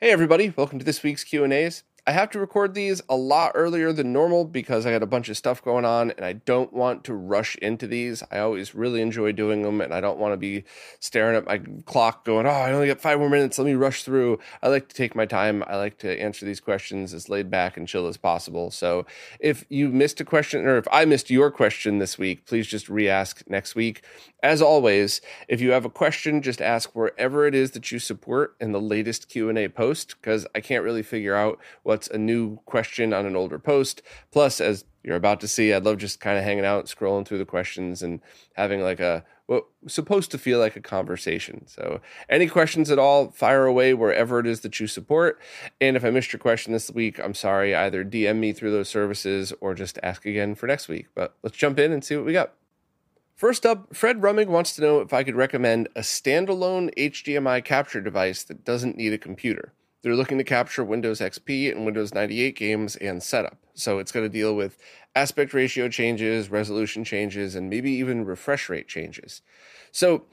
Hey everybody, welcome to this week's Q&As. I have to record these a lot earlier than normal because I got a bunch of stuff going on and I don't want to rush into these. I always really enjoy doing them and I don't want to be staring at my clock going, oh, I only got five more minutes. Let me rush through. I like to take my time. I like to answer these questions as laid back and chill as possible. So if you missed a question or if I missed your question this week, please just re ask next week. As always, if you have a question, just ask wherever it is that you support in the latest Q&A post because I can't really figure out what what's a new question on an older post. Plus, as you're about to see, I'd love just kind of hanging out, scrolling through the questions, and having like a what supposed to feel like a conversation. So, any questions at all, fire away wherever it is that you support. And if I missed your question this week, I'm sorry. Either DM me through those services or just ask again for next week. But let's jump in and see what we got. First up, Fred Rummig wants to know if I could recommend a standalone HDMI capture device that doesn't need a computer. They're looking to capture Windows XP and Windows 98 games and setup. So it's going to deal with aspect ratio changes, resolution changes, and maybe even refresh rate changes. So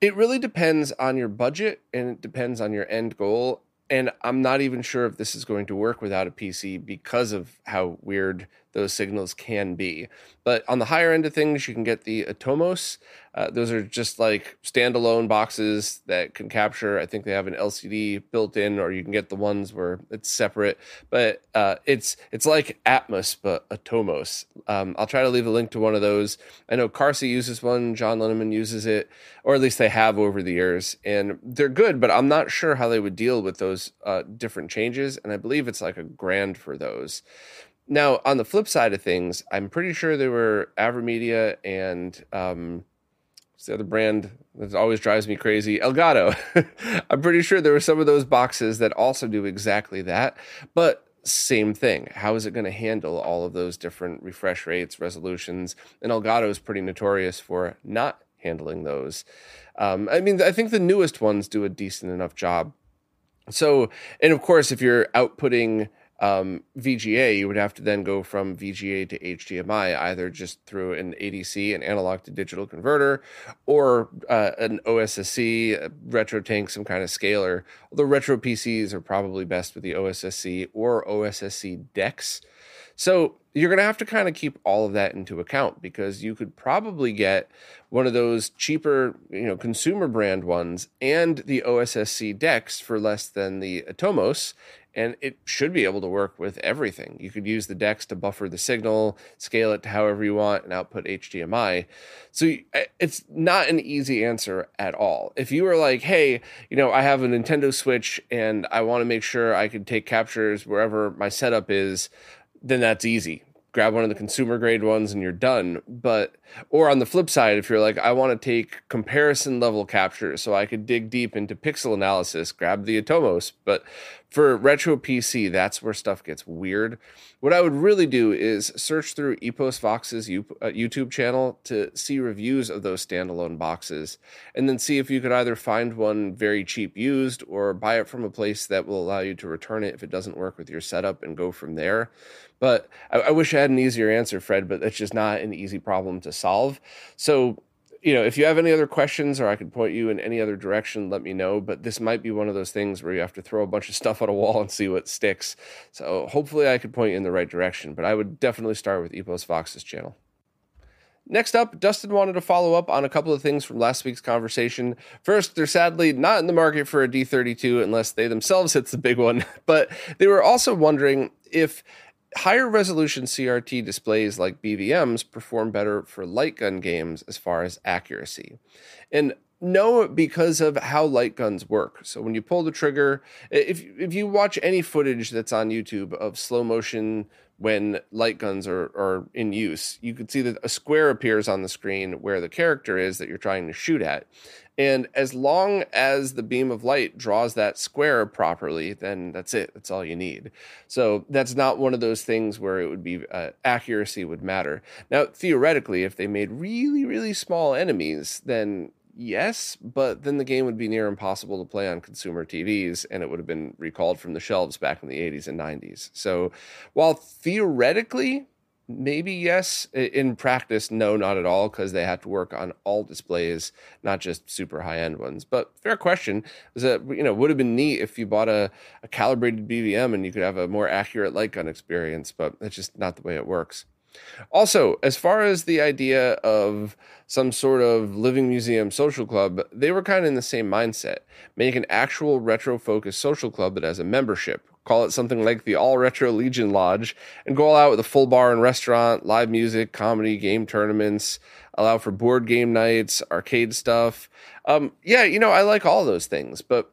it really depends on your budget and it depends on your end goal. And I'm not even sure if this is going to work without a PC because of how weird those signals can be. But on the higher end of things, you can get the Atomos. Uh, those are just like standalone boxes that can capture. I think they have an LCD built in, or you can get the ones where it's separate. But uh, it's it's like Atmos, but Atomos. Um, I'll try to leave a link to one of those. I know Carsey uses one. John Linneman uses it, or at least they have over the years, and they're good. But I'm not sure how they would deal with those uh, different changes. And I believe it's like a grand for those. Now, on the flip side of things, I'm pretty sure there were AverMedia and um, the other brand that always drives me crazy? Elgato. I'm pretty sure there were some of those boxes that also do exactly that, but same thing. How is it going to handle all of those different refresh rates, resolutions? And Elgato is pretty notorious for not handling those. Um, I mean, I think the newest ones do a decent enough job. So, and of course, if you're outputting um, VGA, you would have to then go from VGA to HDMI, either just through an ADC, an analog to digital converter, or uh, an OSSC, RetroTink, some kind of scaler. Although retro PCs are probably best with the OSSC or OSSC DeX. So you're going to have to kind of keep all of that into account because you could probably get one of those cheaper, you know, consumer brand ones and the OSSC DeX for less than the Atomos and it should be able to work with everything. You could use the DeX to buffer the signal, scale it to however you want, and output HDMI. So it's not an easy answer at all. If you were like, hey, you know, I have a Nintendo Switch and I want to make sure I can take captures wherever my setup is, then that's easy grab one of the consumer grade ones and you're done. But, or on the flip side, if you're like, I want to take comparison level captures so I could dig deep into pixel analysis, grab the Atomos. But for retro PC, that's where stuff gets weird. What I would really do is search through EposVox's uh, YouTube channel to see reviews of those standalone boxes, and then see if you could either find one very cheap used or buy it from a place that will allow you to return it if it doesn't work with your setup and go from there. But I, I wish I had an easier answer, Fred, but that's just not an easy problem to solve. So you know, if you have any other questions or I could point you in any other direction, let me know. But this might be one of those things where you have to throw a bunch of stuff at a wall and see what sticks. So hopefully I could point you in the right direction. But I would definitely start with EposVox's channel. Next up, Dustin wanted to follow up on a couple of things from last week's conversation. First, they're sadly not in the market for a D32 unless they themselves hits the big one, but they were also wondering if higher resolution CRT displays like BVMs perform better for light gun games as far as accuracy. And no, because of how light guns work. So when you pull the trigger, if if you watch any footage that's on YouTube of slow motion when light guns are, are in use, you can see that a square appears on the screen where the character is that you're trying to shoot at. And as long as the beam of light draws that square properly, then that's it. That's all you need. So that's not one of those things where it would be uh, accuracy would matter. Now, theoretically, if they made really, really small enemies, then yes, but then the game would be near impossible to play on consumer TVs and it would have been recalled from the shelves back in the 80s and 90s. So while theoretically maybe yes. In practice, no, not at all, because they have to work on all displays, not just super high end ones. But fair question is that you know would have been neat if you bought a, a calibrated BVM and you could have a more accurate light gun experience, but that's just not the way it works. Also, as far as the idea of some sort of living museum social club, they were kind of in the same mindset. Make an actual retro focused social club that has a membership. Call it something like the All Retro Legion Lodge and go all out with a full bar and restaurant, live music, comedy, game tournaments, allow for board game nights, arcade stuff. Um, yeah, you know, I like all those things, but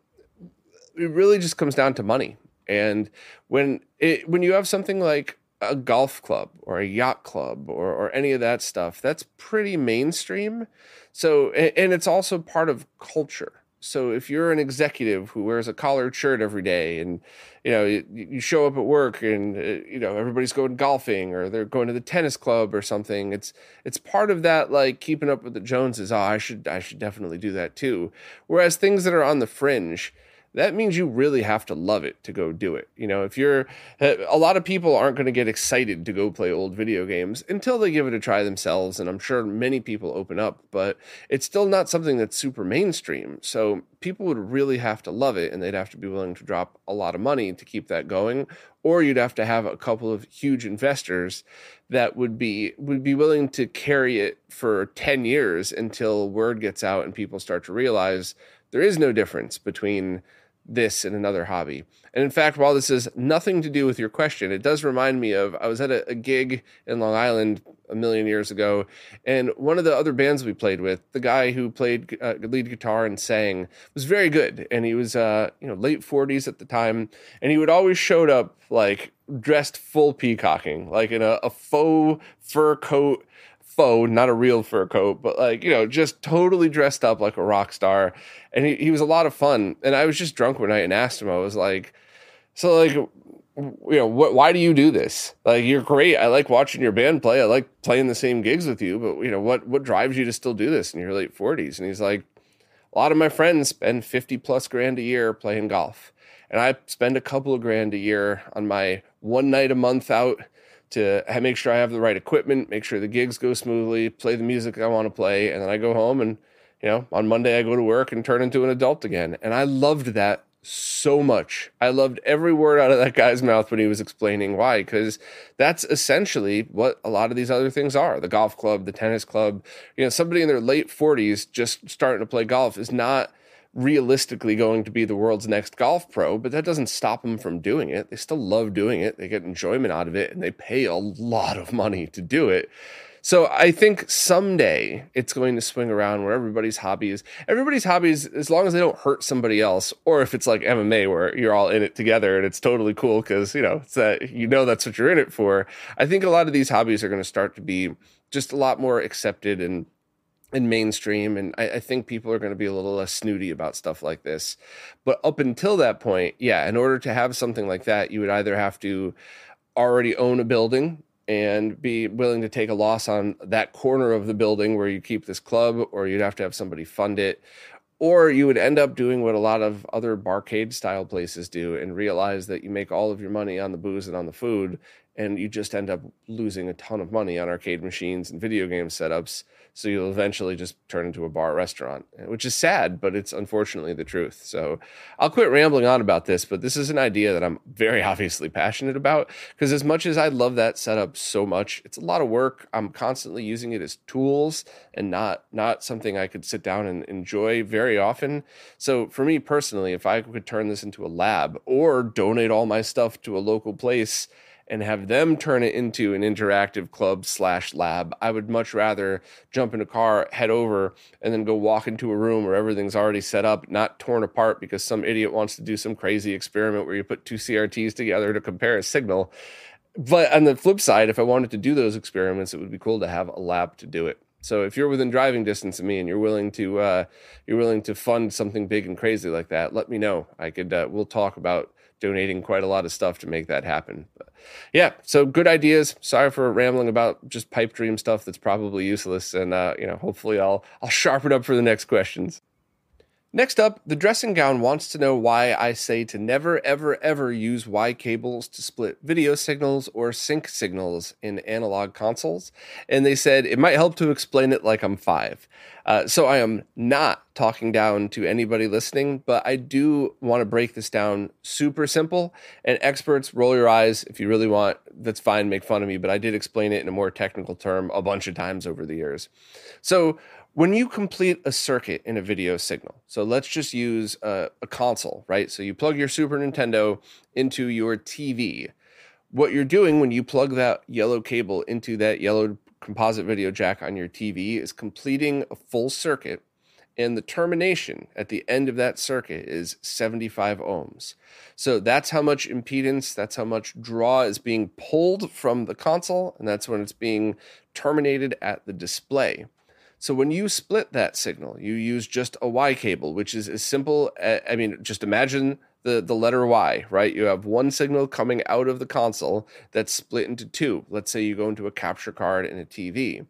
it really just comes down to money. And when it, when you have something like a golf club or a yacht club or, or any of that stuff. That's pretty mainstream. So, and it's also part of culture. So if you're an executive who wears a collared shirt every day and, you know, you, you show up at work and, uh, you know, everybody's going golfing or they're going to the tennis club or something, it's, it's part of that, like keeping up with the Joneses. Oh, I should, I should definitely do that too. Whereas things that are on the fringe, that means you really have to love it to go do it. You know, if you're eh, a lot of people aren't going to get excited to go play old video games until they give it a try themselves. And I'm sure many people open up, but it's still not something that's super mainstream. So people would really have to love it and they'd have to be willing to drop a lot of money to keep that going. Or you'd have to have a couple of huge investors that would be would be willing to carry it for 10 years until word gets out and people start to realize there is no difference between this and another hobby. And in fact, while this has nothing to do with your question, it does remind me of I was at a, a, gig in Long Island a million years ago, and one of the other bands we played with, the guy who played uh, lead guitar and sang, was very good, and he was uh, you know late forties at the time, and he would always showed up like dressed full peacocking, like in a, a faux fur coat faux, not a real fur coat, but like, you know, just totally dressed up like a rock star. And he, he was a lot of fun. And I was just drunk one night and asked him, I was like, so like, you know, what, why do you do this? Like, you're great. I like watching your band play. I like playing the same gigs with you, but you know, what, what drives you to still do this in your late forties? And he's like, a lot of my friends spend 50 plus grand a year playing golf. And I spend a couple of grand a year on my one night a month out to make sure I have the right equipment, make sure the gigs go smoothly, play the music I want to play, and then I go home and you know, on Monday I go to work and turn into an adult again. And I loved that so much. I loved every word out of that guy's mouth when he was explaining why, because that's essentially what a lot of these other things are. The golf club, the tennis club, you know, somebody in their late 40s just starting to play golf is not realistically going to be the world's next golf pro, but that doesn't stop them from doing it. They still love doing it. They get enjoyment out of it and they pay a lot of money to do it. So I think someday it's going to swing around where everybody's hobbies, everybody's hobbies, as long as they don't hurt somebody else, or if it's like MMA where you're all in it together and it's totally cool because you know it's that you know that's what you're in it for. I think a lot of these hobbies are going to start to be just a lot more accepted and and mainstream. And I, I, think people are going to be a little less snooty about stuff like this. But up until that point, yeah, in order to have something like that, you would either have to already own a building and be willing to take a loss on that corner of the building where you keep this club, or you'd have to have somebody fund it. Or you would end up doing what a lot of other barcade style places do and realize that you make all of your money on the booze and on the food, and you just end up losing a ton of money on arcade machines and video game setups so you'll eventually just turn into a bar restaurant, which is sad, but it's unfortunately the truth. So I'll quit rambling on about this, but this is an idea that I'm very obviously passionate about because as much as I love that setup so much, it's a lot of work. I'm constantly using it as tools and not not something I could sit down and enjoy very often. So for me personally, if I could turn this into a lab or donate all my stuff to a local place and have them turn it into an interactive club slash lab. I would much rather jump in a car, head over, and then go walk into a room where everything's already set up, not torn apart because some idiot wants to do some crazy experiment where you put two CRTs together to compare a signal. But on the flip side, if I wanted to do those experiments, it would be cool to have a lab to do it. So if you're within driving distance of me and you're willing to uh, you're willing to fund something big and crazy like that, let me know. I could uh, we'll talk about donating quite a lot of stuff to make that happen. But yeah, so good ideas. Sorry for rambling about just pipe dream stuff that's probably useless, and uh, you know, hopefully I'll I'll sharpen up for the next questions. Next up, the dressing gown wants to know why I say to never, ever, ever use Y cables to split video signals or sync signals in analog consoles. And they said it might help to explain it like I'm five. Uh, so I am not talking down to anybody listening, but I do want to break this down super simple. And experts, roll your eyes if you really want. That's fine, make fun of me, but I did explain it in a more technical term a bunch of times over the years. So, when you complete a circuit in a video signal, so let's just use a, a, console, right? So you plug your Super Nintendo into your TV. What you're doing when you plug that yellow cable into that yellow composite video jack on your TV is completing a full circuit, and the termination at the end of that circuit is 75 ohms. So that's how much impedance, that's how much draw is being pulled from the console, and that's when it's being terminated at the display. So when you split that signal, you use just a Y cable, which is as simple. I mean, just imagine the the letter Y, right? You have one signal coming out of the console that's split into two. Let's say you go into a capture card and a TV.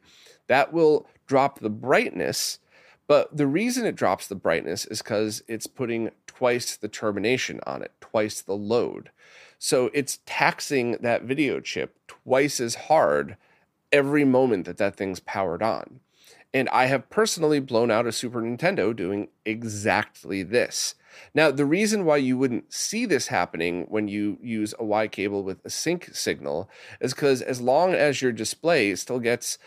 That will drop the brightness, but the reason it drops the brightness is because it's putting twice the termination on it, twice the load. So it's taxing that video chip twice as hard every moment that that thing's powered on. And I have personally blown out a Super Nintendo doing exactly this. Now, the reason why you wouldn't see this happening when you use a Y cable with a sync signal is because as long as your display still gets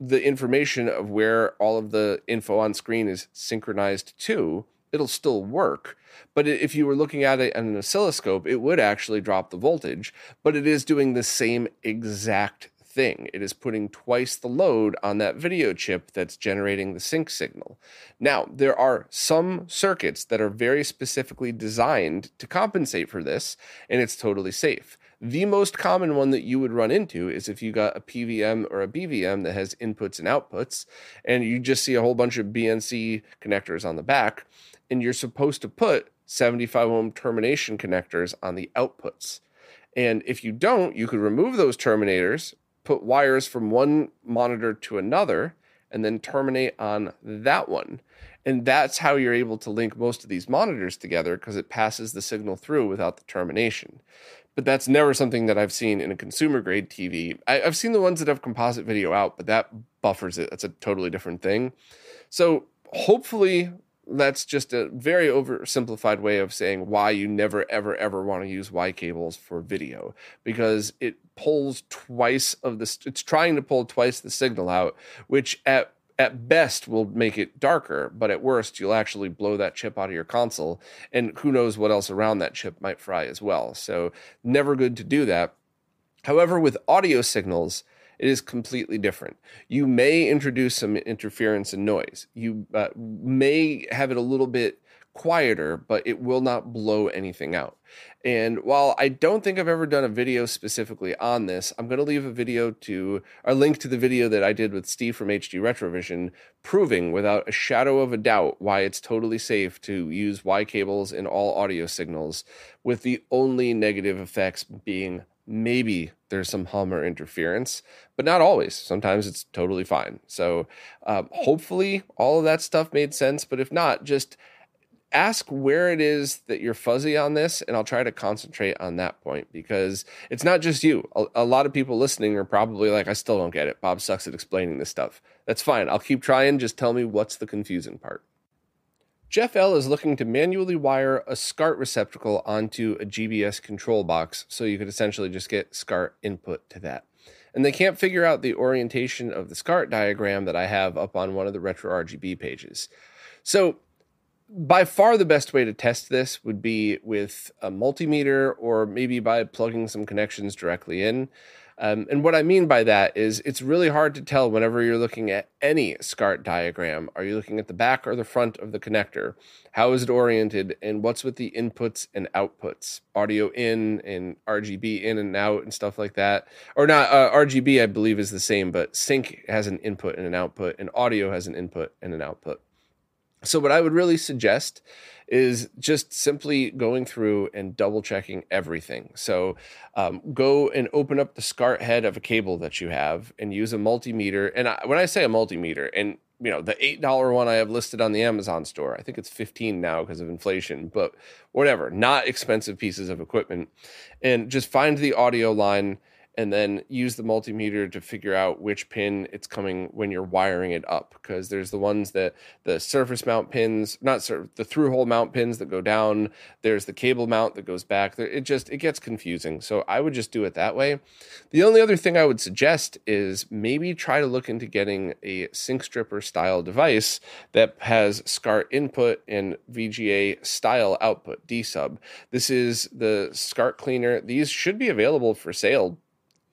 the information of where all of the info on screen is synchronized to, it'll still work. But if you were looking at it on an oscilloscope, it would actually drop the voltage, but it is doing the same exact thing. It is putting twice the load on that video chip that's generating the sync signal. Now, there are some circuits that are very specifically designed to compensate for this, and it's totally safe. The most common one that you would run into is if you got a PVM or a BVM that has inputs and outputs, and you just see a whole bunch of BNC connectors on the back, and you're supposed to put 75 ohm termination connectors on the outputs. And if you don't, you could remove those terminators put wires from one monitor to another and then terminate on that one. And that's how you're able to link most of these monitors together because it passes the signal through without the termination. But that's never something that I've seen in a consumer grade TV. I, have seen the ones that have composite video out, but that buffers it. That's a totally different thing. So hopefully that's just a very oversimplified way of saying why you never ever ever want to use Y cables for video because it pulls twice of this it's trying to pull twice the signal out which at at best will make it darker but at worst you'll actually blow that chip out of your console and who knows what else around that chip might fry as well. So never good to do that. However with audio signals it is completely different. You may introduce some interference and noise. You uh, may have it a little bit quieter, but it will not blow anything out. And while I don't think I've ever done a video specifically on this, I'm going to leave a video to a link to the video that I did with Steve from HD Retrovision, proving without a shadow of a doubt why it's totally safe to use Y cables in all audio signals, with the only negative effects being maybe there's some hum or interference, but not always. Sometimes it's totally fine. So um, hopefully all of that stuff made sense. But if not, just ask where it is that you're fuzzy on this, and I'll try to concentrate on that point because it's not just you. A, a lot of people listening are probably like, I still don't get it. Bob sucks at explaining this stuff. That's fine. I'll keep trying. Just tell me what's the confusing part. Jeff L is looking to manually wire a SCART receptacle onto a GBS control box so you could essentially just get SCART input to that. And they can't figure out the orientation of the SCART diagram that I have up on one of the retro RGB pages. So, by far the best way to test this would be with a multimeter or maybe by plugging some connections directly in. Um, and what I mean by that is it's really hard to tell whenever you're looking at any SCART diagram. Are you looking at the back or the front of the connector? How is it oriented? And what's with the inputs and outputs? Audio in and RGB in and out and stuff like that. Or not, uh, RGB I believe is the same, but sync has an input and an output, and audio has an input and an output. So, what I would really suggest is just simply going through and double checking everything. So, um, go and open up the SCART head of a cable that you have and use a multimeter. And I, when I say a multimeter, and you know the eight dollar one I have listed on the Amazon store. I think it's fifteen now because of inflation, but whatever. Not expensive pieces of equipment, and just find the audio line and then use the multimeter to figure out which pin it's coming when you're wiring it up because there's the ones that the surface mount pins not sur- the through hole mount pins that go down there's the cable mount that goes back it just it gets confusing. So i would just do it that way. The only other thing i would suggest is maybe try to look into getting a sync stripper style device that has SCART input and vga style output d sub. This is the SCART cleaner. These should be available for sale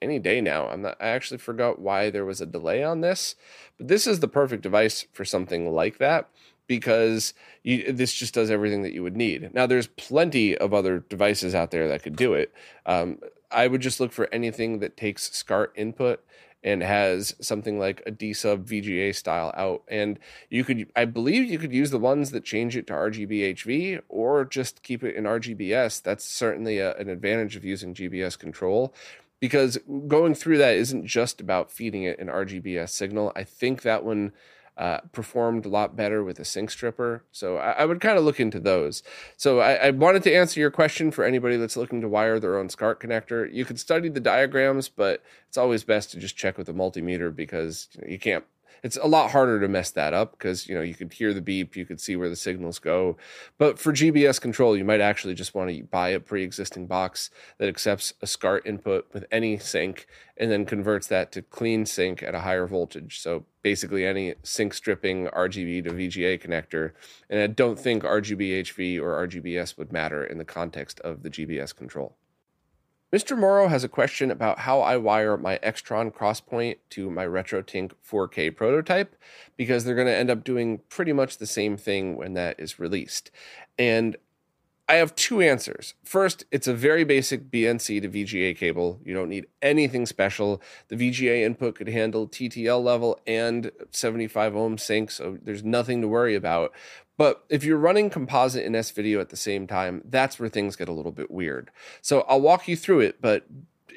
any day now. I'm not, I actually forgot why there was a delay on this, but this is the perfect device for something like that because you, this just does everything that you would need. Now, there's plenty of other devices out there that could do it. Um, I would just look for anything that takes SCART input and has something like a D sub VGA style out. And you could, I believe, you could use the ones that change it to RGB HV or just keep it in RGBS. That's certainly a, an advantage of using GBS control because going through that isn't just about feeding it an RGBS signal. I think that one uh, performed a lot better with a sync stripper. So I, I would kind of look into those. So I, I, wanted to answer your question for anybody that's looking to wire their own SCART connector. You could study the diagrams, but it's always best to just check with a multimeter because you can't it's a lot harder to mess that up because you know you could hear the beep, you could see where the signals go. But for GBS control, you might actually just want to buy a pre-existing box that accepts a SCART input with any sync and then converts that to clean sync at a higher voltage. So basically any sync stripping RGB to VGA connector. And I don't think RGB HV or RGBS would matter in the context of the GBS control. Mr. Morrow has a question about how I wire my Extron crosspoint to my RetroTink 4K prototype because they're going to end up doing pretty much the same thing when that is released. And I have two answers. First, it's a very basic BNC to VGA cable. You don't need anything special. The VGA input could handle TTL level and 75 ohm sync, so there's nothing to worry about. But if you're running composite and S video at the same time, that's where things get a little bit weird. So I'll walk you through it, but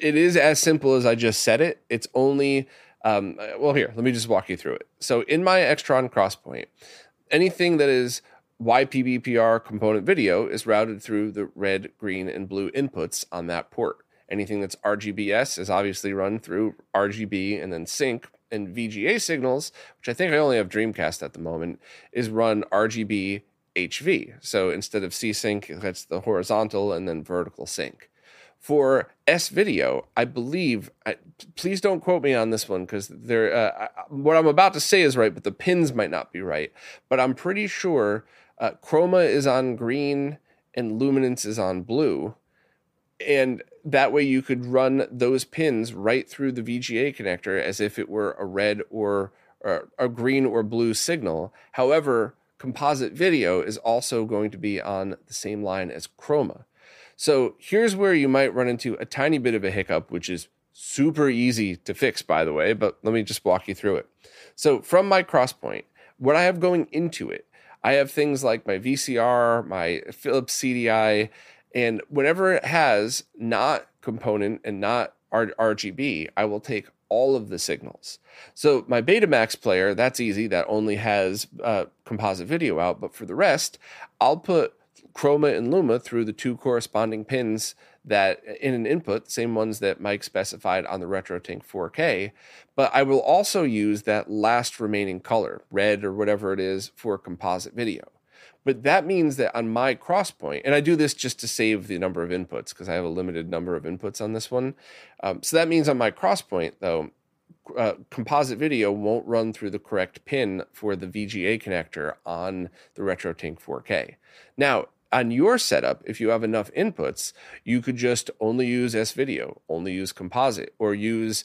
it is as simple as I just said it. It's only, um, well, here, let me just walk you through it. So in my Extron crosspoint, anything that is YPBPR component video is routed through the red, green, and blue inputs on that port. Anything that's RGBS is obviously run through RGB and then sync. And VGA signals, which I think I only have Dreamcast at the moment, is run RGB HV. So instead of C sync, that's the horizontal and then vertical sync. For S video, I believe. I, please don't quote me on this one because there. Uh, what I'm about to say is right, but the pins might not be right. But I'm pretty sure uh, chroma is on green and luminance is on blue. And that way you could run those pins right through the VGA connector as if it were a red or, or a green or blue signal. However, composite video is also going to be on the same line as chroma. So here's where you might run into a tiny bit of a hiccup, which is super easy to fix, by the way, but let me just walk you through it. So from my crosspoint, what I have going into it I have things like my VCR, my Philips CDI, and whenever it has not component and not R- RGB, I will take all of the signals. So my Betamax player, that's easy. That only has uh, composite video out. But for the rest, I'll put Chroma and Luma through the two corresponding pins that in an input, same ones that Mike specified on the RetroTink 4K, but I will also use that last remaining color, red or whatever it is, for composite video. But that means that on my crosspoint, and I do this just to save the number of inputs because I have a limited number of inputs on this one. Um, so that means on my crosspoint, though, uh, composite video won't run through the correct pin for the VGA connector on the RetroTink 4K. Now, on your setup, if you have enough inputs, you could just only use S video, only use composite, or use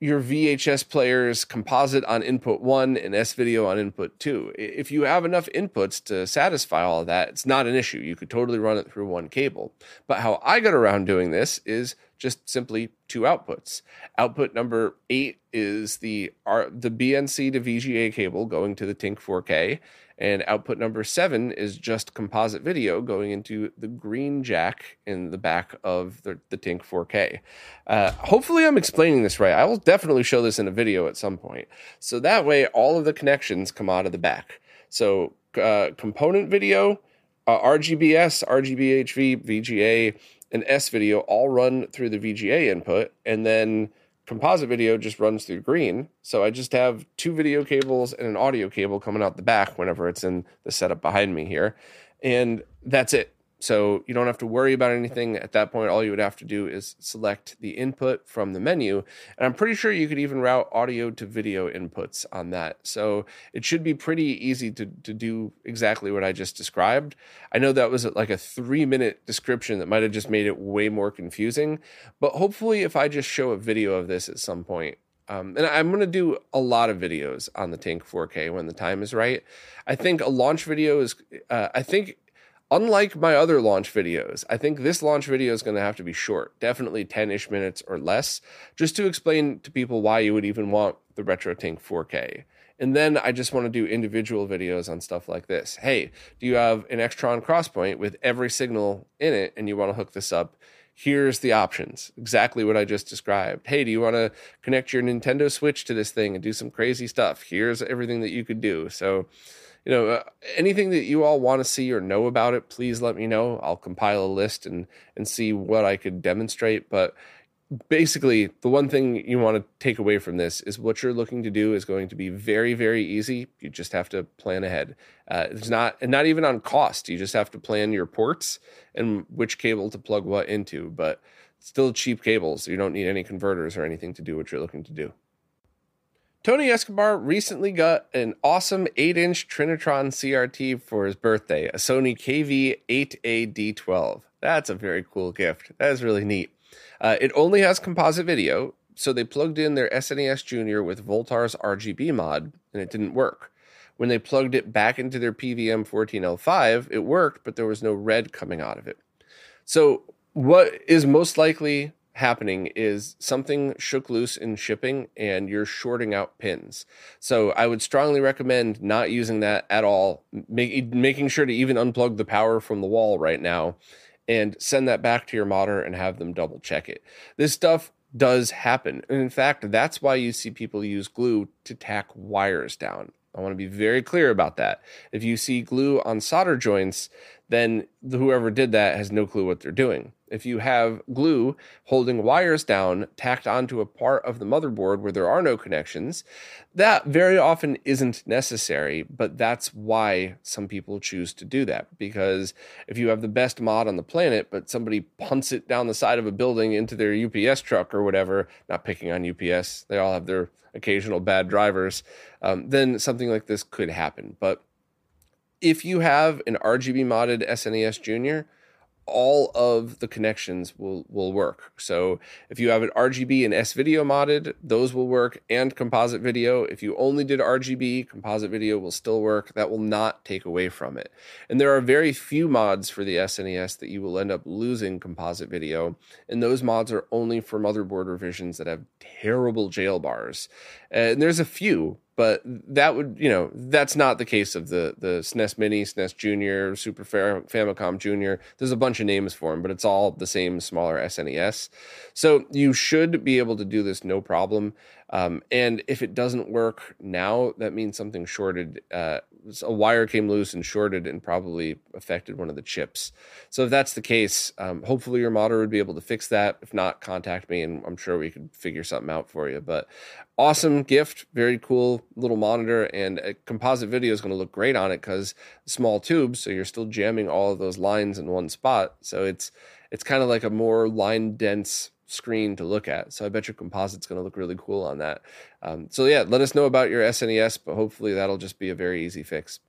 your VHS player's composite on input one and S video on input two. If you have enough inputs to satisfy all of that, it's not an issue. You could totally run it through one cable. But how I got around doing this is just simply two outputs. Output number eight is the R, the BNC to VGA cable going to the Tink 4K, and output number seven is just composite video going into the green jack in the back of the, the Tink 4K. Uh, hopefully, I'm explaining this right. I will definitely show this in a video at some point. So that way, all of the connections come out of the back. So, uh, component video, uh, RGBS, RGBHV, VGA, and S video all run through the VGA input, and then composite video just runs through green. So I just have two video cables and an audio cable coming out the back whenever it's in the setup behind me here. And that's it. So you don't have to worry about anything at that point. All you would have to do is select the input from the menu. And I'm pretty sure you could even route audio to video inputs on that. So it should be pretty easy to, to do exactly what I just described. I know that was like a three minute description that might have just made it way more confusing. But hopefully, if I just show a video of this at some point, um, and I'm going to do a lot of videos on the Tink 4K when the time is right. I think a launch video is, uh, I think unlike my other launch videos, I think this launch video is going to have to be short, definitely 10 ish minutes or less, just to explain to people why you would even want the RetroTink 4K. And then I just want to do individual videos on stuff like this. Hey, do you have an Extron crosspoint with every signal in it and you want to hook this up? Here's the options. Exactly what I just described. Hey, do you want to connect your Nintendo Switch to this thing and do some crazy stuff? Here's everything that you could do. So, you know, uh, anything that you all want to see or know about it, please let me know. I'll compile a list and and see what I could demonstrate. But basically, the one thing you want to take away from this is what you're looking to do is going to be very very easy. You just have to plan ahead. Uh, it's not and not even on cost. You just have to plan your ports and which cable to plug what into. But still cheap cables. You don't need any converters or anything to do what you're looking to do. Tony Escobar recently got an awesome 8 inch Trinitron CRT for his birthday, a Sony KV8A-D12. That's a very cool gift. That is really neat. Uh, it only has composite video, so they plugged in their SNES Junior with Voultar's RGB mod, and it didn't work. When they plugged it back into their PVM 14L5, it worked, but there was no red coming out of it. So, what is most likely happening is something shook loose in shipping and you're shorting out pins. So I would strongly recommend not using that at all, make, making sure to even unplug the power from the wall right now and send that back to your modder and have them double check it. This stuff does happen. And in fact, that's why you see people use glue to tack wires down. I want to be very clear about that. If you see glue on solder joints, then whoever did that has no clue what they're doing. If you have glue holding wires down tacked onto a part of the motherboard where there are no connections, that very often isn't necessary, but that's why some people choose to do that. Because if you have the best mod on the planet, but somebody punts it down the side of a building into their UPS truck or whatever, not picking on UPS, they all have their occasional bad drivers, um, then something like this could happen. But if you have an RGB modded SNES Junior, all of the connections will will work. So if you have an RGB and S video modded, those will work and composite video. If you only did RGB, composite video will still work. That will not take away from it. And there are very few mods for the SNES that you will end up losing composite video, and those mods are only for motherboard revisions that have terrible jail bars. And there's a few, but that would you know that's not the case of the the SNES Mini, SNES Junior, Super Famicom Junior. There's a bunch of names for them, but it's all the same smaller SNES. So you should be able to do this no problem. Um, and if it doesn't work now, that means something shorted. Uh, a wire came loose and shorted and probably affected one of the chips. So if that's the case, um, hopefully your modder would be able to fix that. If not, contact me and I'm sure we could figure something out for you. But awesome gift, very cool little monitor, and a composite video is going to look great on it because small tubes, so you're still jamming all of those lines in one spot. So it's it's kind of like a more line dense screen to look at. So I bet your composite's going to look really cool on that. Um, so yeah, let us know about your SNES, but hopefully that'll just be a very easy fix.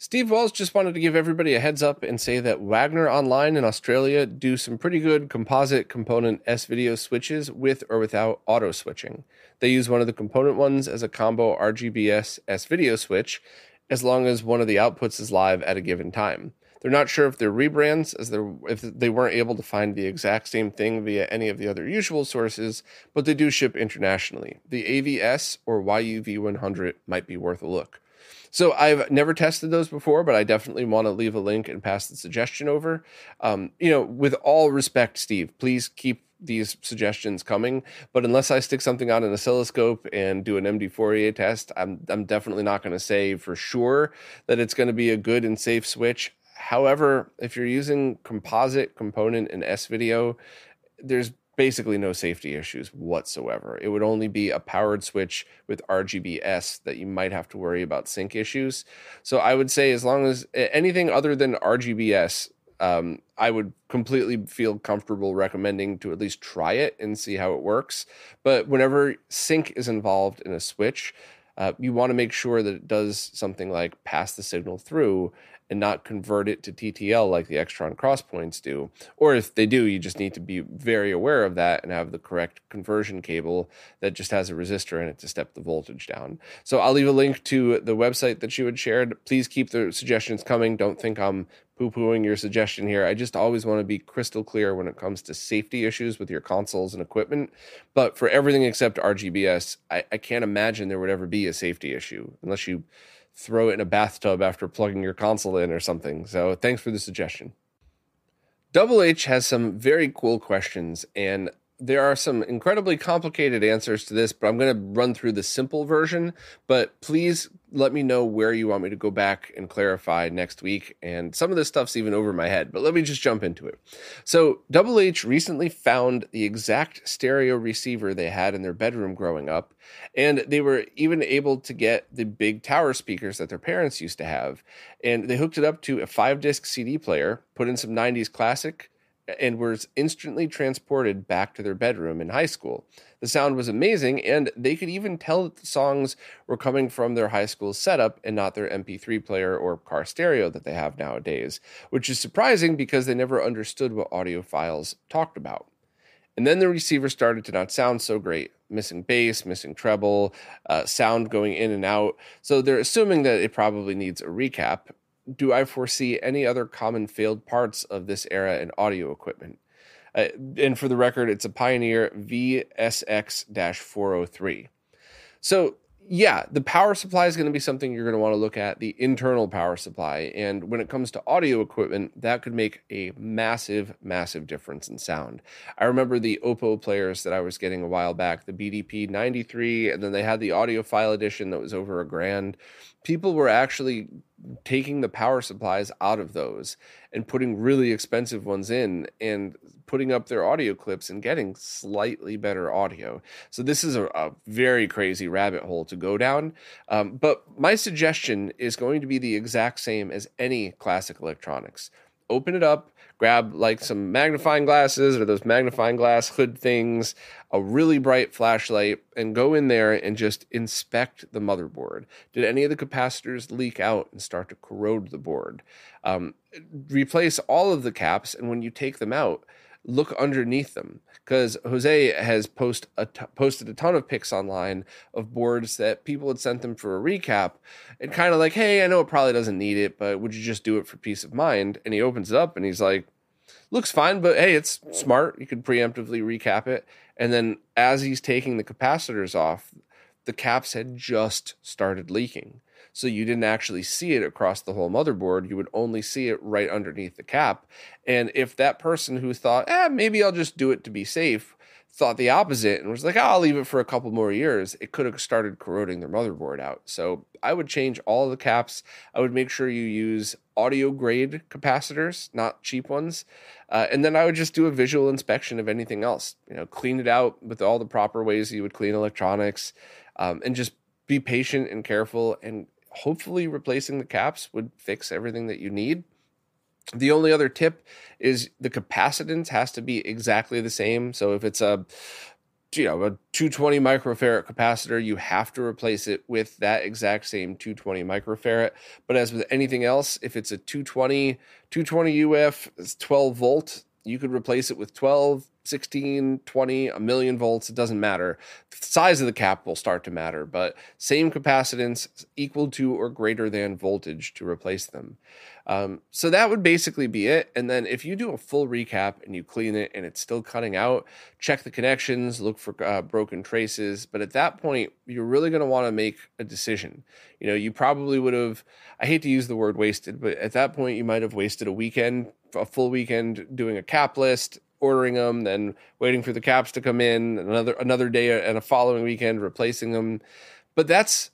Steve Wells just wanted to give everybody a heads up and say that Wagner Online in Australia do some pretty good composite component S video switches with or without auto switching. They use one of the component ones as a combo RGBS S video switch as long as one of the outputs is live at a given time. They're not sure if they're rebrands, as they're if they weren't able to find the exact same thing via any of the other usual sources, but they do ship internationally. The AVS or YUV100 might be worth a look. So I've never tested those before, but I definitely want to leave a link and pass the suggestion over. Um, you know, with all respect, Steve, please keep these suggestions coming. But unless I stick something on an oscilloscope and do an MDFourier test, I'm I'm definitely not going to say for sure that it's going to be a good and safe switch. However, if you're using composite component in S video, there's basically no safety issues whatsoever. It would only be a powered switch with RGBS that you might have to worry about sync issues. So I would say as long as anything other than RGBS, um, I would completely feel comfortable recommending to at least try it and see how it works. But whenever sync is involved in a switch, uh, you want to make sure that it does something like pass the signal through and not convert it to TTL like the Extron crosspoints do. Or if they do, you just need to be very aware of that and have the correct conversion cable that just has a resistor in it to step the voltage down. So I'll leave a link to the website that you had shared. Please keep the suggestions coming. Don't think I'm poo pooing your suggestion here. I just always want to be crystal clear when it comes to safety issues with your consoles and equipment. But for everything except RGBS, I, I can't imagine there would ever be a safety issue unless you throw it in a bathtub after plugging your console in or something. So thanks for the suggestion. Double H has some very cool questions, and there are some incredibly complicated answers to this, but I'm going to run through the simple version. But please let me know where you want me to go back and clarify next week. And some of this stuff's even over my head, but let me just jump into it. So, Double H recently found the exact stereo receiver they had in their bedroom growing up, and they were even able to get the big tower speakers that their parents used to have. And they hooked it up to a five disc CD player, put in some 90s classic and were instantly transported back to their bedroom in high school. The sound was amazing, and they could even tell that the songs were coming from their high school setup and not their MP3 player or car stereo that they have nowadays, which is surprising because they never understood what audiophiles talked about. And then the receiver started to not sound so great, missing bass, missing treble, uh, sound going in and out. So they're assuming that it probably needs a recap do I foresee any other common failed parts of this era in audio equipment? Uh, and for the record, it's a Pioneer VSX 403. So yeah, the power supply is going to be something you're going to want to look at, the internal power supply. And when it comes to audio equipment, that could make a massive, massive difference in sound. I remember the Oppo players that I was getting a while back, the BDP 93, and then they had the audiophile edition that was over a grand. People were actually taking the power supplies out of those and putting really expensive ones in and putting up their audio clips and getting slightly better audio. So this is a, a very crazy rabbit hole to go down. Um, but my suggestion is going to be the exact same as any classic electronics. Open it up, grab like some magnifying glasses or those magnifying glass hood things, a really bright flashlight, and go in there and just inspect the motherboard. Did any of the capacitors leak out and start to corrode the board? Um, replace all of the caps, and when you take them out, look underneath them because Jose has post a t- posted a ton of pics online of boards that people had sent them for a recap and kind of like, hey, I know it probably doesn't need it, but would you just do it for peace of mind? And he opens it up and he's like, looks fine, but hey, it's smart. You could preemptively recap it. And then as he's taking the capacitors off, the caps had just started leaking so you didn't actually see it across the whole motherboard. You would only see it right underneath the cap. And if that person who thought, eh, maybe I'll just do it to be safe, thought the opposite and was like, oh, I'll leave it for a couple more years, it could have started corroding their motherboard out. So I would change all the caps. I would make sure you use audio grade capacitors, not cheap ones. Uh, and then I would just do a visual inspection of anything else. You know, clean it out with all the proper ways you would clean electronics, um, and just be patient and careful and hopefully replacing the caps would fix everything that you need. The only other tip is the capacitance has to be exactly the same. So if it's a you know a 220 microfarad capacitor, you have to replace it with that exact same 220 microfarad. But as with anything else, if it's a 220 220 UF 12 volt, you could replace it with 12 16, 20, a million volts, it doesn't matter. The size of the cap will start to matter, but same capacitance equal to or greater than voltage to replace them. Um, so that would basically be it. And then if you do a full recap and you clean it and it's still cutting out, check the connections, look for uh, broken traces. But at that point, you're really going to want to make a decision. You know, you probably would have, I hate to use the word wasted, but at that point, you might have wasted a weekend, a full weekend doing a cap list, ordering them, then waiting for the caps to come in, another another day and a following weekend replacing them. But that's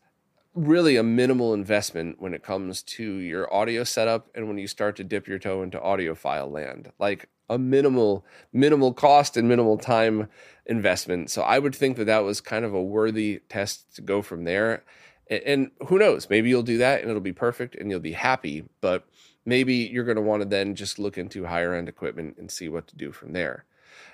really a minimal investment when it comes to your audio setup and when you start to dip your toe into audiophile land. Like a minimal minimal cost and minimal time investment. So I would think that that was kind of a worthy test to go from there. And, who knows, maybe you'll do that and it'll be perfect and you'll be happy, but maybe you're going to want to then just look into higher end equipment and see what to do from there.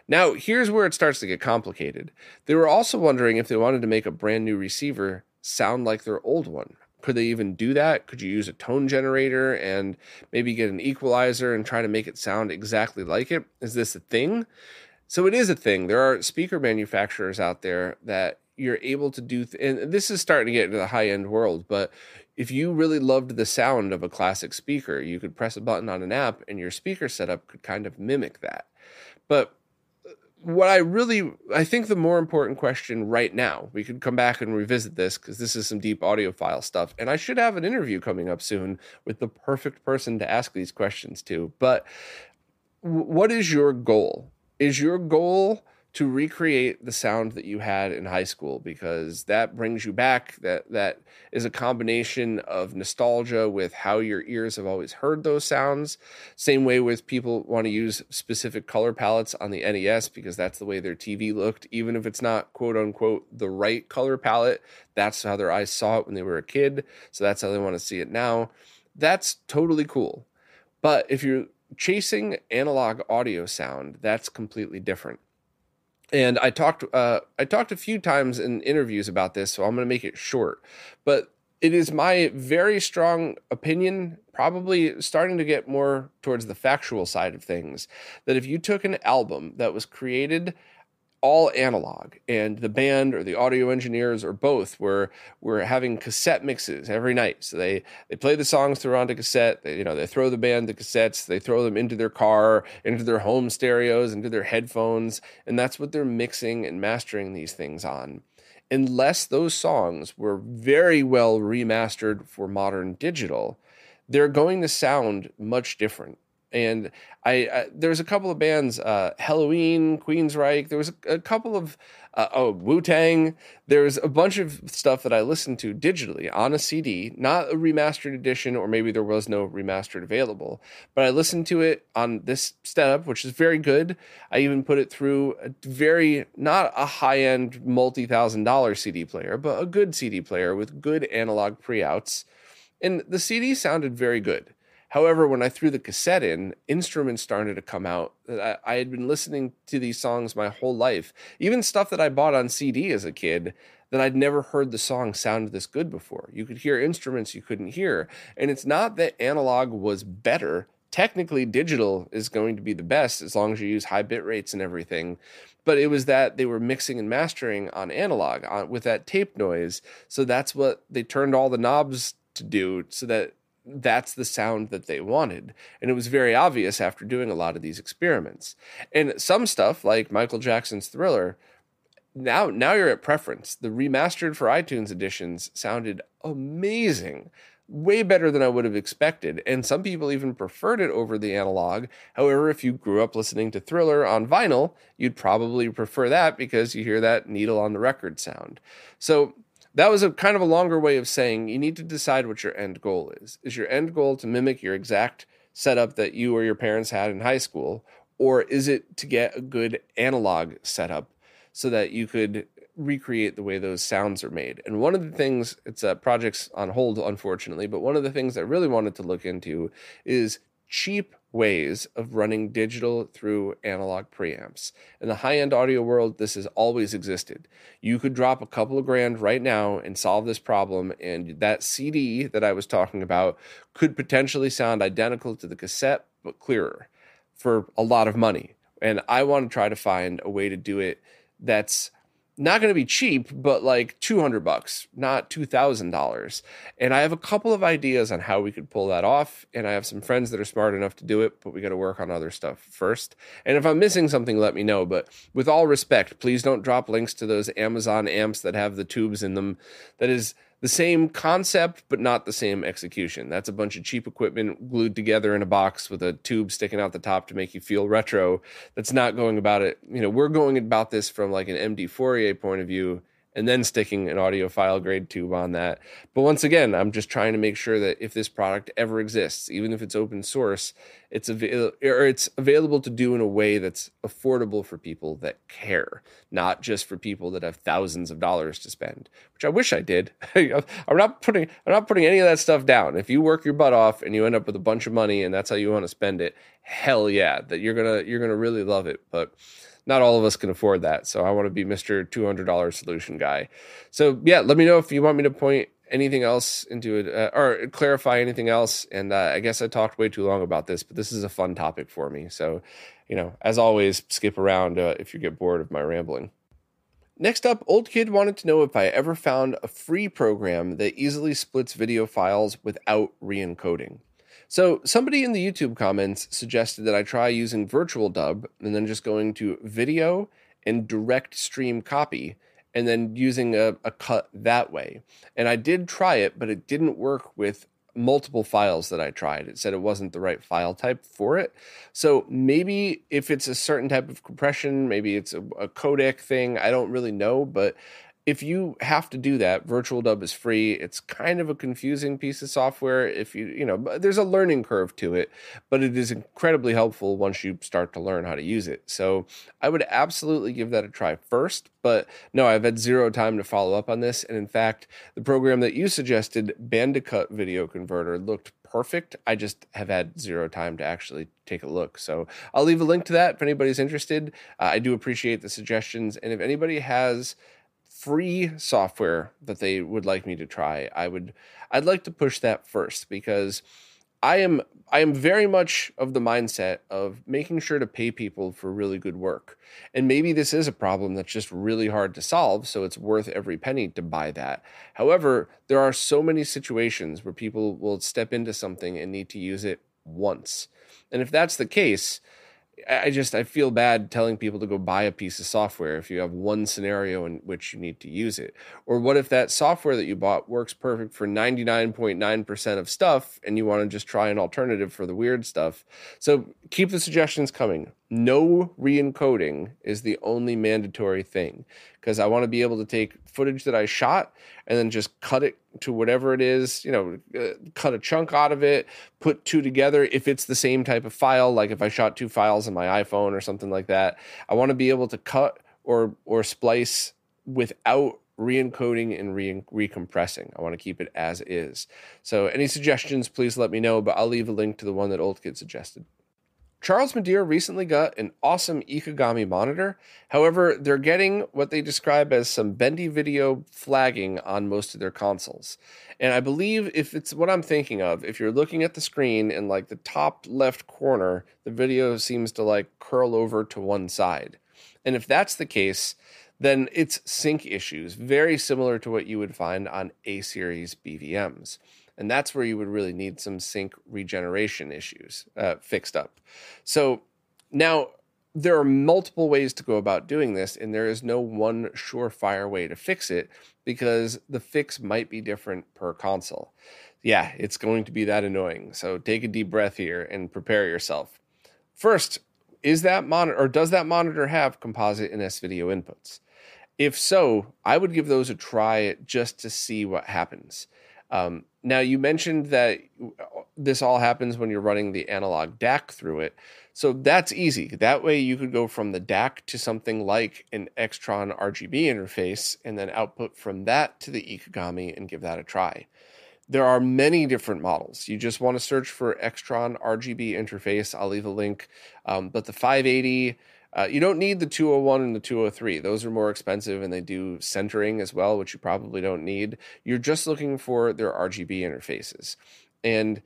Now, here's where it starts to get complicated. They were also wondering if they wanted to make a brand new receiver sound like their old one. Could they even do that? Could you use a tone generator and maybe get an equalizer and try to make it sound exactly like it? Is this a thing? So it is a thing. There are speaker manufacturers out there that you're able to do, th- and this is starting to get into the high end world, but if you really loved the sound of a classic speaker, you could press a button on an app and your speaker setup could kind of mimic that. But uh, what I really I think the more important question right now, we could come back and revisit this because this is some deep audiophile stuff. And I should have an interview coming up soon with the perfect person to ask these questions to. But what is your goal? Is your goal to recreate the sound that you had in high school because that brings you back that that is a combination of nostalgia with how your ears have always heard those sounds. Same way with people want to use specific color palettes on the NES because that's the way their TV looked. Even if it's not quote unquote the right color palette that's how their eyes saw it when they were a kid so that's how they want to see it now. That's totally cool. But if you're chasing analog audio sound that's completely different and I talked uh, I talked a few times in interviews about this, so I'm going to make it short. But it is my very strong opinion, probably starting to get more towards the factual side of things, that if you took an album that was created all analog and the band or the audio engineers or both were were having cassette mixes every night. So they they play the songs through onto cassette they, you know they throw the band the cassettes they throw them into their car into their home stereos into their headphones and that's what they're mixing and mastering these things on. Unless those songs were very well remastered for modern digital they're going to sound much different and I, I there was a couple of bands, uh, Helloween, Queensryche. There was a, a couple of uh, oh Wu Tang. There was a bunch of stuff that I listened to digitally on a CD, not a remastered edition, or maybe there was no remastered available. But I listened to it on this setup, which is very good. I even put it through a very not a high end multi thousand dollar CD player, but a good CD player with good analog pre outs, and the CD sounded very good However, when I threw the cassette in, instruments started to come out. I, I, had been listening to these songs my whole life, even stuff that I bought on CD as a kid that I'd never heard the song sound this good before. You could hear instruments you couldn't hear. And it's not that analog was better. Technically, digital is going to be the best as long as you use high bit rates and everything. But it was that they were mixing and mastering on analog on, with that tape noise. So that's what they turned all the knobs to do so that that's the sound that they wanted. And it was very obvious after doing a lot of these experiments. And some stuff like Michael Jackson's Thriller, now now you're at preference. The remastered for iTunes editions sounded amazing. Way better than I would have expected. And some people even preferred it over the analog. However, if you grew up listening to Thriller on vinyl, you'd probably prefer that because you hear that needle on the record sound. So that was a kind of a longer way of saying you need to decide what your end goal is. Is your end goal to mimic your exact setup that you or your parents had in high school, or is it to get a good analog setup so that you could recreate the way those sounds are made? And one of the things, it's a project's on hold, unfortunately, but one of the things I really wanted to look into is cheap ways of running digital through analog preamps. In the high end audio world, this has always existed. You could drop a couple of grand right now and solve this problem, and that CD that I was talking about could potentially sound identical to the cassette, but clearer for a lot of money. And I want to try to find a way to do it that's not going to be cheap, but like 200 bucks, not $2,000. And I have a couple of ideas on how we could pull that off. And I have some friends that are smart enough to do it, but we got to work on other stuff first. And if I'm missing something, let me know. But with all respect, please don't drop links to those Amazon amps that have the tubes in them. That is the same concept, but not the same execution. That's a bunch of cheap equipment glued together in a box with a tube sticking out the top to make you feel retro. That's not going about it. You know, we're going about this from like an MDFourier point of view and then sticking an audiophile grade tube on that. But once again, I'm just trying to make sure that if this product ever exists, even if it's open source, it's available or it's available to do in a way that's affordable for people that care, not just for people that have thousands of dollars to spend, which I wish I did. I'm not putting I'm not putting any of that stuff down. If you work your butt off and you end up with a bunch of money and that's how you want to spend it, hell yeah, that you're going to you're going to really love it. But not all of us can afford that. So I want to be Mr. $200 solution guy. So yeah, let me know if you want me to point anything else into it uh, or clarify anything else. And uh, I guess I talked way too long about this, but this is a fun topic for me. So, you know, as always, skip around uh, if you get bored of my rambling. Next up, Old Kid wanted to know if I ever found a free program that easily splits video files without re encoding. So somebody in the YouTube comments suggested that I try using VirtualDub and then just going to video and direct stream copy and then using a, a cut that way. And I did try it, but it didn't work with multiple files that I tried. It said it wasn't the right file type for it. So maybe if it's a certain type of compression, maybe it's a, a codec thing, I don't really know, but if you have to do that, VirtualDub is free. It's kind of a confusing piece of software. If you, you know, there's a learning curve to it, but it is incredibly helpful once you start to learn how to use it. So I would absolutely give that a try first. But no, I've had zero time to follow up on this. And in fact, the program that you suggested, Bandicut Video Converter, looked perfect. I just have had zero time to actually take a look. So I'll leave a link to that if anybody's interested. Uh, I do appreciate the suggestions. And if anybody has, free software that they would like me to try, I would I'd like to push that first because I am I am very much of the mindset of making sure to pay people for really good work. And maybe this is a problem that's just really hard to solve, so it's worth every penny to buy that. However, there are so many situations where people will step into something and need to use it once. And if that's the case, I just I feel bad telling people to go buy a piece of software if you have one scenario in which you need to use it. Or what if that software that you bought works perfect for 99.9% of stuff and you want to just try an alternative for the weird stuff. So keep the suggestions coming no re-encoding is the only mandatory thing because I want to be able to take footage that I shot and then just cut it to whatever it is, you know, uh, cut a chunk out of it, put two together if it's the same type of file, like if I shot two files on my iPhone or something like that. I want to be able to cut or or splice without re-encoding and re- recompressing. I want to keep it as is. So any suggestions, please let me know, but I'll leave a link to the one that Old Kid suggested. Charles Madeira recently got an awesome Ikegami monitor. However, they're getting what they describe as some bendy video flagging on most of their consoles. And I believe if it's what I'm thinking of, if you're looking at the screen in like the top left corner, the video seems to like curl over to one side. And if that's the case, then it's sync issues, very similar to what you would find on A series BVMs. And that's where you would really need some sync regeneration issues uh, fixed up. So now there are multiple ways to go about doing this, and there is no one surefire way to fix it because the fix might be different per console. Yeah, it's going to be that annoying. So take a deep breath here and prepare yourself. First, is that monitor or does that monitor have composite and S video inputs? If so, I would give those a try just to see what happens. Um, now, you mentioned that this all happens when you're running the analog DAC through it. So that's easy. That way, you could go from the DAC to something like an Extron RGB interface and then output from that to the Ikegami and give that a try. There are many different models. You just want to search for Extron RGB interface. I'll leave a link. Um, but the 580, uh, you don't need the 201 and the 203. Those are more expensive and they do centering as well, which you probably don't need. You're just looking for their RGB interfaces. And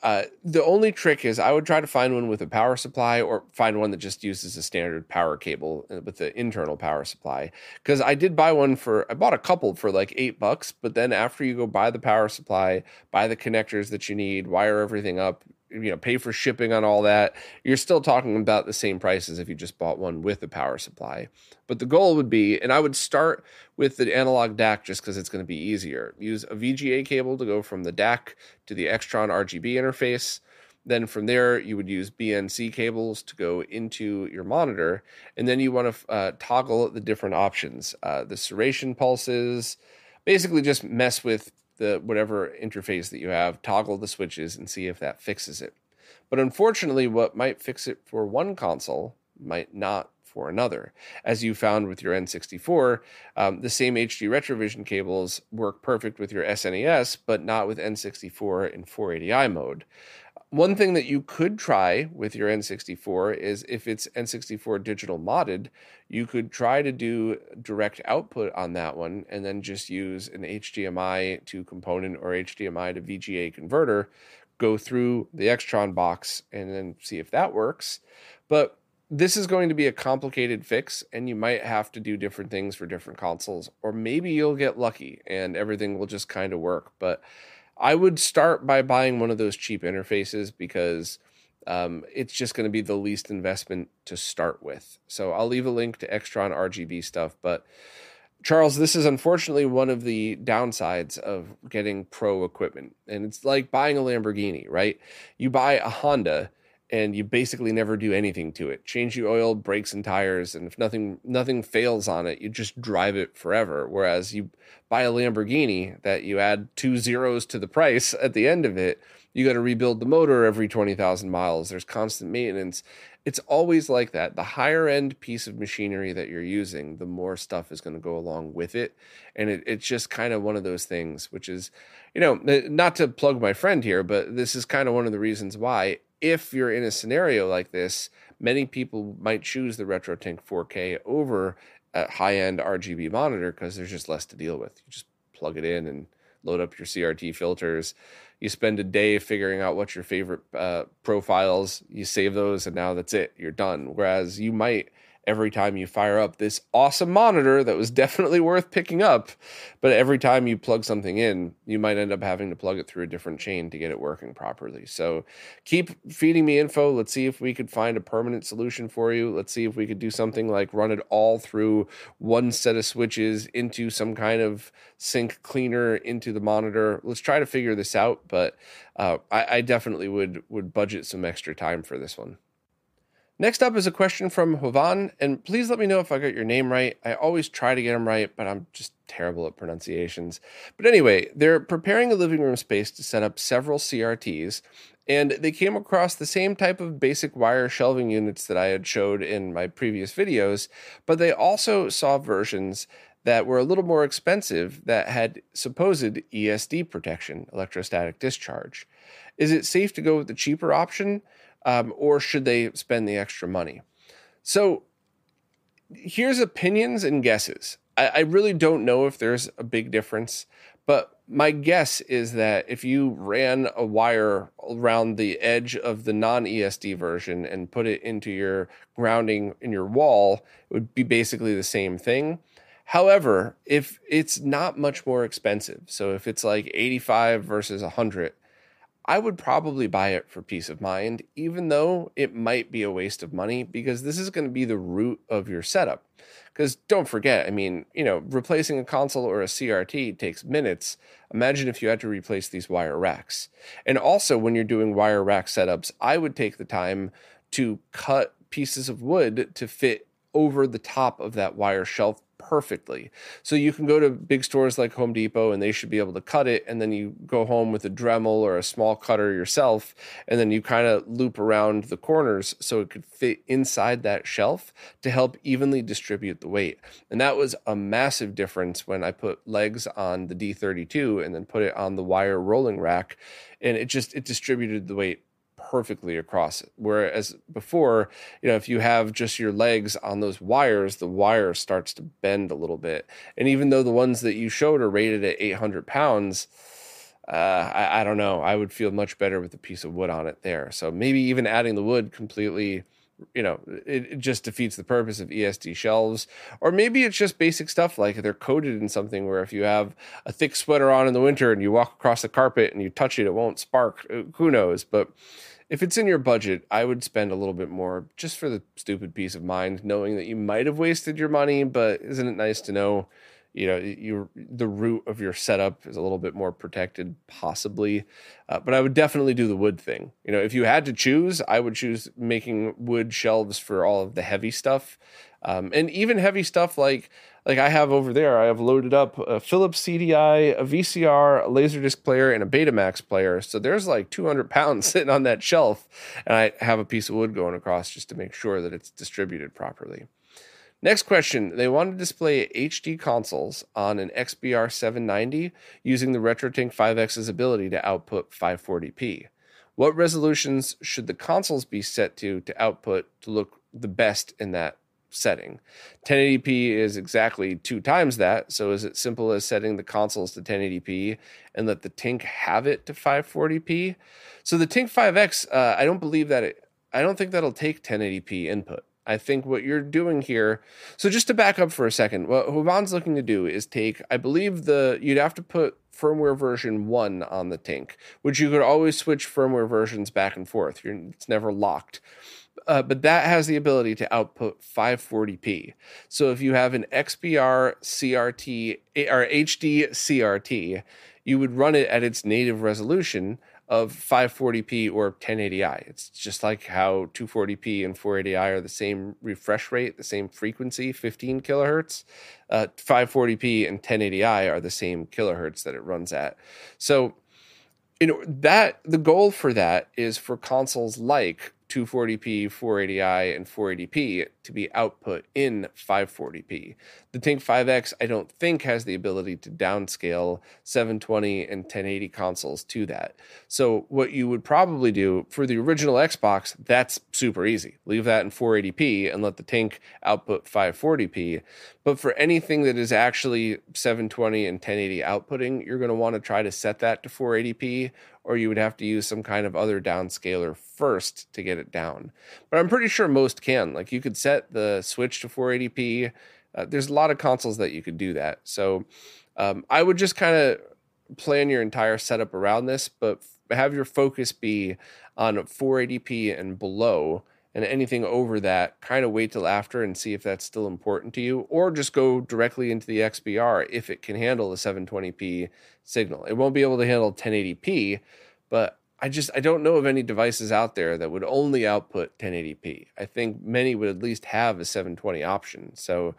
Uh, the only trick is I would try to find one with a power supply or find one that just uses a standard power cable uh, with the internal power supply. Because I did buy one for, I bought a couple for like eight bucks, but then after you go buy the power supply, buy the connectors that you need, wire everything up, you know pay for shipping on all that you're still talking about the same price as if you just bought one with a power supply. But the goal would be and i would start with the analog dac just because it's going to be easier. Use a vga cable to go from the dac to the extron rgb interface. Then from there you would use bnc cables to go into your monitor. And then you want to uh, toggle the different options uh, the serration pulses. Basically just mess with the whatever interface that you have, toggle the switches and see if that fixes it. But unfortunately, what might fix it for one console might not for another. As you found with your N64, um, the same HD Retrovision cables work perfect with your SNES, but not with N64 in 480i mode. One thing that you could try with your N64 is if it's N64 digital modded, you could try to do direct output on that one and then just use an HDMI to component or HDMI to VGA converter, go through the Extron box and then see if that works. But this is going to be a complicated fix and you might have to do different things for different consoles or maybe you'll get lucky and everything will just kind of work. But I would start by buying one of those cheap interfaces because um, it's just going to be the least investment to start with. So I'll leave a link to Extron RGB stuff. But Charles, this is unfortunately one of the downsides of getting pro equipment. And it's like buying a Lamborghini, right? You buy a Honda and you basically never do anything to it. Change the oil, brakes and tires, and if nothing nothing fails on it, you just drive it forever. Whereas you buy a Lamborghini that you add two zeros to the price at the end of it, you got to rebuild the motor every 20,000 miles. There's constant maintenance. It's always like that. The higher end piece of machinery that you're using, the more stuff is going to go along with it. And it, it's just kind of one of those things, which is, you know, not to plug my friend here, but this is kind of one of the reasons why if you're in a scenario like this, many people might choose the RetroTink 4K over a high-end RGB monitor because there's just less to deal with. You just plug it in and load up your CRT filters. You spend a day figuring out what your favorite uh, profiles. You save those, and now that's it. You're done. Whereas you might every time you fire up this awesome monitor that was definitely worth picking up. But every time you plug something in, you might end up having to plug it through a different chain to get it working properly. So keep feeding me info. Let's see if we could find a permanent solution for you. Let's see if we could do something like run it all through one set of switches into some kind of sync cleaner into the monitor. Let's try to figure this out. But uh, I, I definitely would would budget some extra time for this one. Next up is a question from Hovan, and please let me know if I got your name right. I always try to get them right, but I'm just terrible at pronunciations. But anyway, they're preparing a living room space to set up several CRTs, and they came across the same type of basic wire shelving units that I had showed in my previous videos, but they also saw versions that were a little more expensive that had supposed ESD protection, electrostatic discharge. Is it safe to go with the cheaper option? Um, or should they spend the extra money? So here's opinions and guesses. I, I really don't know if there's a big difference, but my guess is that if you ran a wire around the edge of the non ESD version and put it into your grounding in your wall, it would be basically the same thing. However, if it's not much more expensive, so if it's like 85 versus 100, I would probably buy it for peace of mind, even though it might be a waste of money because this is going to be the root of your setup. Because don't forget, I mean, you know, replacing a console or a CRT takes minutes. Imagine if you had to replace these wire racks. And also, when you're doing wire rack setups, I would take the time to cut pieces of wood to fit over the top of that wire shelf perfectly. So you can go to big stores like Home Depot and they should be able to cut it. And then you go home with a Dremel or a small cutter yourself. And then you kind of loop around the corners so it could fit inside that shelf to help evenly distribute the weight. And that was a massive difference when I put legs on the D32 and then put it on the wire rolling rack. And it just, it distributed the weight perfectly across it. Whereas before, you know, if you have just your legs on those wires, the wire starts to bend a little bit. And even though the ones that you showed are rated at 800 pounds, uh, I, I don't know. I would feel much better with a piece of wood on it there. So maybe even adding the wood completely you know, it, it, just defeats the purpose of ESD shelves. Or maybe it's just basic stuff like they're coated in something where if you have a thick sweater on in the winter and you walk across the carpet and you touch it, it won't spark. Uh, who knows? But if it's in your budget, I would spend a little bit more just for the stupid peace of mind, knowing that you might have wasted your money, but isn't it nice to know you know you the root of your setup is a little bit more protected possibly uh, but i would definitely do the wood thing. You know if you had to choose i would choose making wood shelves for all of the heavy stuff. Um, and even heavy stuff like like i have over there i have loaded up a philips cdi a vcr a laserdisc player and a betamax player. So there's like 200 pounds sitting on that shelf and i have a piece of wood going across just to make sure that it's distributed properly Next question. They want to display HD consoles on an XBR 790 using the RetroTink 5X's ability to output 540p. What resolutions should the consoles be set to to output to look the best in that setting? 1080p is exactly two times that, so is it simple as setting the consoles to 1080p and let the Tink have it to 540p? So the Tink 5X, uh, I don't believe that it, I don't think that'll take 1080p input. I think what you're doing here. So just to back up for a second, what Huban's looking to do is take, I believe the you'd have to put firmware version one on the Tink, which you could always switch firmware versions back and forth. You're, it's never locked. Uh, but that has the ability to output 540p. So if you have an XBR CRT or HD CRT, you would run it at its native resolution of 540p or 1080i. It's just like how 240p and 480i are the same refresh rate, the same frequency, 15 kilohertz. Uh, 540p and 1080i are the same kilohertz that it runs at. So, you know that the goal for that is for consoles like 240p, 480i, and 480p to be output in 540p. The Tink 5X, I don't think, has the ability to downscale 720 and 1080 consoles to that. So, what you would probably do for the original Xbox, that's super easy. Leave that in 480p and let the Tink output 540p. But for anything that is actually 720 and 1080 outputting, you're going to want to try to set that to 480p or you would have to use some kind of other downscaler first to get it down. But I'm pretty sure most can. Like you could set the switch to 480p. Uh, there's a lot of consoles that you could do that. So um, I would just kind of plan your entire setup around this, but have your focus be on 480p and below and anything over that kind of wait till after and see if that's still important to you or just go directly into the xbr if it can handle the 720p signal. It won't be able to handle 1080p but i just i don't know of any devices out there that would only output 1080p i think many would at least have a 720 option. So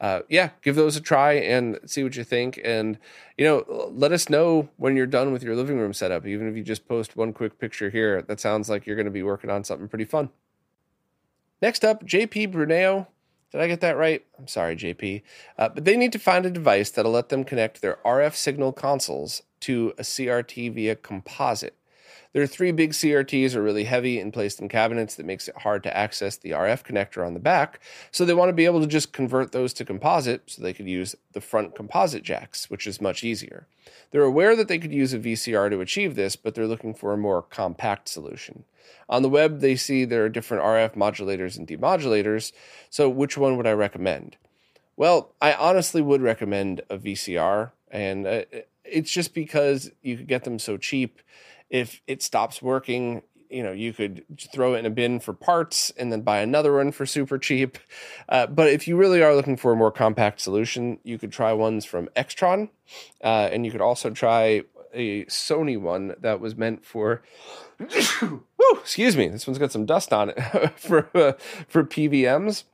uh, yeah give those a try and see what you think. And you know let us know when you're done with your living room setup even if you just post one quick picture here. That sounds like you're going to be working on something pretty fun Next up, JP Bruneo. Did I get that right? I'm sorry, JP. Uh, but they need to find a device that'll let them connect their RF signal consoles to a CRT via composite. Their three big CRTs are really heavy and placed in cabinets that makes it hard to access the RF connector on the back, so they want to be able to just convert those to composite so they could use the front composite jacks, which is much easier. They're aware that they could use a VCR to achieve this, but they're looking for a more compact solution. On the web, they see there are different RF modulators and demodulators, so which one would I recommend? Well, I honestly would recommend a VCR, and uh, it's just because you could get them so cheap if it stops working, you know, you could throw it in a bin for parts and then buy another one for super cheap. Uh, but if you really are looking for a more compact solution, you could try ones from Extron, uh, and you could also try a Sony one that was meant for. Excuse me, this one's got some dust on it for uh, for PVMs.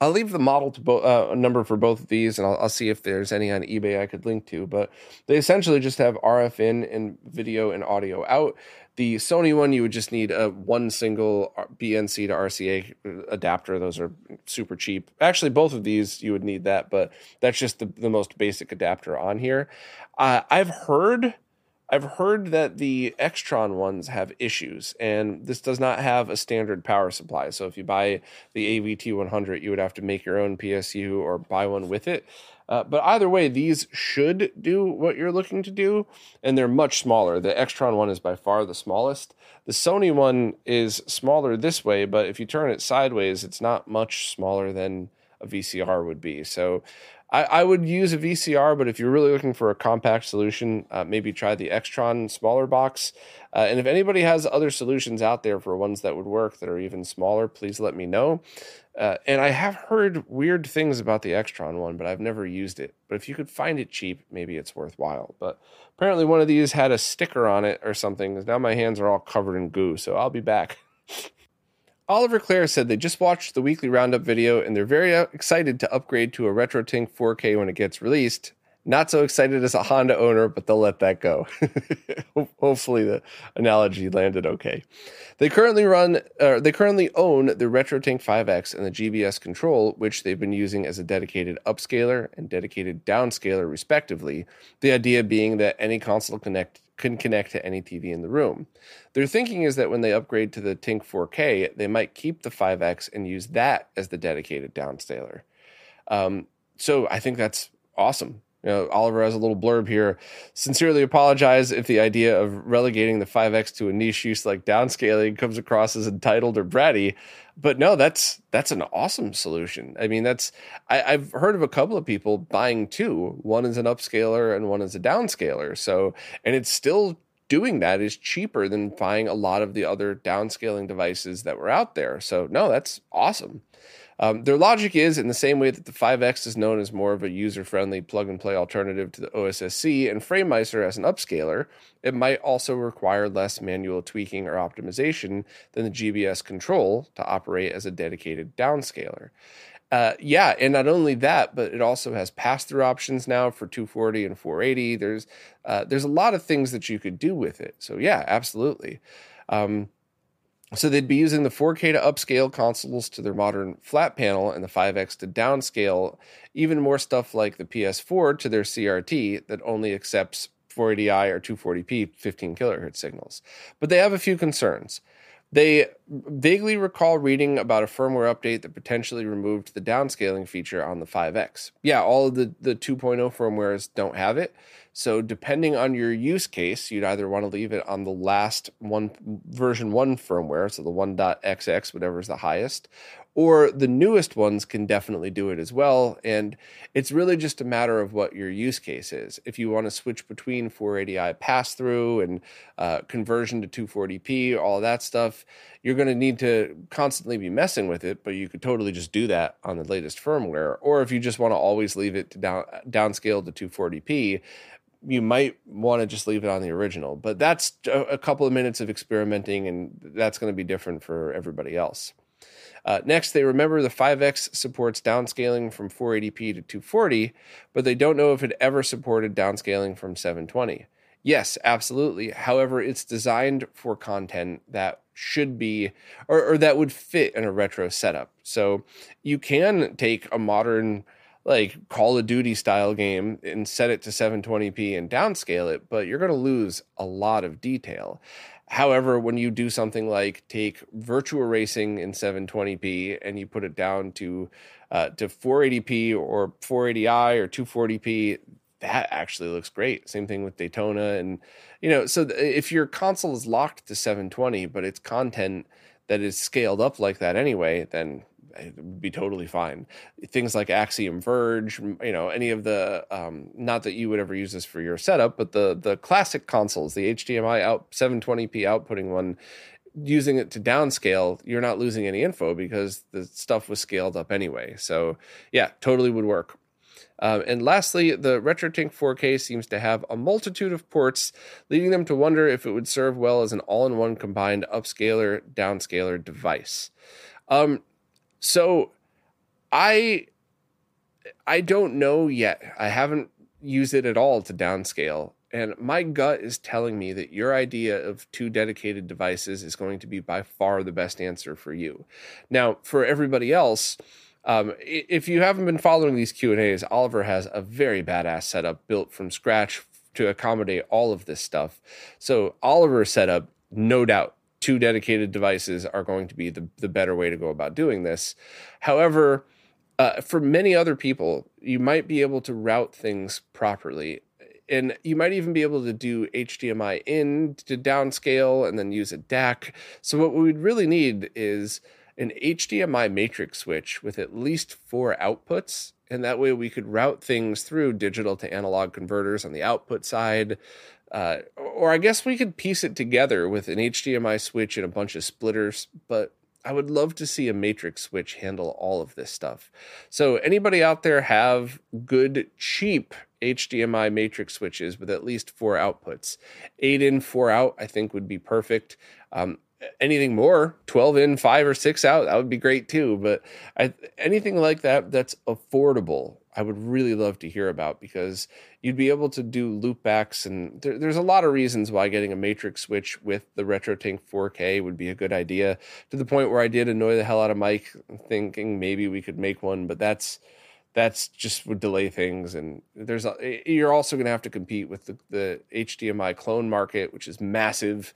I'll leave the model to bo- uh, number for both of these, and I'll, I'll, see if there's any on eBay I could link to. But they essentially just have RF in and video and audio out. The Sony one, you would just need a one single BNC to RCA adapter. Those are super cheap. Actually, both of these you would need that, but that's just the, the most basic adapter on here. Uh, I've heard I've heard that the Extron ones have issues, and this does not have a standard power supply. So if you buy the AVT 100, you would have to make your own PSU or buy one with it. Uh, but either way, these should do what you're looking to do, and they're much smaller. The Extron one is by far the smallest. The Sony one is smaller this way, but if you turn it sideways, it's not much smaller than a VCR would be. So I, I would use a VCR, but if you're really looking for a compact solution, uh, maybe try the Extron smaller box. Uh, and if anybody has other solutions out there for ones that would work that are even smaller, please let me know. Uh, and I have heard weird things about the Extron one, but I've never used it. But if you could find it cheap, maybe it's worthwhile. But apparently, one of these had a sticker on it or something. Now my hands are all covered in goo, so I'll be back. Oliver Clare said they just watched the weekly roundup video and they're very uh, excited to upgrade to a RetroTink 4K when it gets released. Not so excited as a Honda owner, but they'll let that go. Hopefully, the analogy landed okay. They currently run, uh, they currently own the RetroTink 5X and the GBS control, which they've been using as a dedicated upscaler and dedicated downscaler, respectively. The idea being that any console connect can connect to any TV in the room. Their thinking is that when they upgrade to the Tink 4K, they might keep the 5X and use that as the dedicated downscaler. Um, so I think that's awesome. You know, Oliver has a little blurb here. Sincerely apologize if the idea of relegating the 5X to a niche use like downscaling comes across as entitled or bratty. But no, that's that's an awesome solution. I mean, that's I, have heard of a couple of people buying two. One is an upscaler and one is a downscaler. So and it's still doing that is cheaper than buying a lot of the other downscaling devices that were out there. So no, that's awesome. Um, their logic is in the same way that the 5X is known as more of a user friendly plug and play alternative to the OSSC and FrameMeister as an upscaler, it might also require less manual tweaking or optimization than the GBS control to operate as a dedicated downscaler. Uh, yeah, and not only that, but it also has pass-through options now for 240 and 480. There's uh, there's a lot of things that you could do with it. So yeah, absolutely. Um, so they'd be using the 4K to upscale consoles to their modern flat panel and the 5X to downscale even more stuff like the PS4 to their CRT that only accepts 480i or 240p 15 kilohertz signals. But they have a few concerns. They vaguely recall reading about a firmware update that potentially removed the downscaling feature on the 5X. Yeah, all of the, the 2.0 firmwares don't have it. So depending on your use case, you'd either want to leave it on the last one version one firmware, so the 1.xx, whatever is the highest, or the newest ones can definitely do it as well. And it's really just a matter of what your use case is. If you want to switch between 480i pass through and uh, conversion to 240p, all that stuff, you're going to need to constantly be messing with it, but you could totally just do that on the latest firmware. Or if you just want to always leave it to down downscale to 240p, you might want to just leave it on the original. But that's a couple of minutes of experimenting, and that's going to be different for everybody else. Uh, next, they remember the 5X supports downscaling from 480p to 240, but they don't know if it ever supported downscaling from 720. Yes, absolutely. However, it's designed for content that should be or, or that would fit in a retro setup. So you can take a modern like Call of Duty style game and set it to 720p and downscale it, but you're going to lose a lot of detail. However, when you do something like take Virtua Racing in 720p and you put it down to uh, to 480p or 480i or 240p, that actually looks great. Same thing with Daytona, and you know, so th- if your console is locked to 720, but it's content that is scaled up like that anyway, then it would be totally fine. Things like Axiom Verge, you know, any of the um, not that you would ever use this for your setup, but the the classic consoles, the HDMI out 720p outputting one, using it to downscale, you're not losing any info because the stuff was scaled up anyway. So yeah, totally would work. Uh, and lastly, the RetroTink 4K seems to have a multitude of ports, leading them to wonder if it would serve well as an all in one combined upscaler downscaler device. Um, so I I don't know yet. I haven't used it at all to downscale. And my gut is telling me that your idea of two dedicated devices is going to be by far the best answer for you. Now, for everybody else, um, if you haven't been following these Q and A's, Oliver has a very badass setup built from scratch to accommodate all of this stuff. So Oliver's setup, no doubt, two dedicated devices are going to be the, the better way to go about doing this. However, uh, for many other people, you might be able to route things properly. And you might even be able to do HDMI in to downscale and then use a DAC. So, what we would really need is an HDMI matrix switch with at least four outputs. And that way we could route things through digital to analog converters on the output side. Uh, or I guess we could piece it together with an HDMI switch and a bunch of splitters, but I would love to see a matrix switch handle all of this stuff. So, anybody out there have good, cheap HDMI matrix switches with at least four outputs? Eight in, four out, I think would be perfect. Um, anything more 12 in 5 or 6 out that would be great too. But I, anything like that that's affordable i would really love to hear about because you'd be able to do loopbacks and there, there's a lot of reasons why getting a matrix switch with the RetroTink 4k would be a good idea to the point where i did annoy the hell out of mike thinking maybe we could make one but that's that's just would delay things. And there's a, you're also going to have to compete with the, the hdmi clone market which is massive.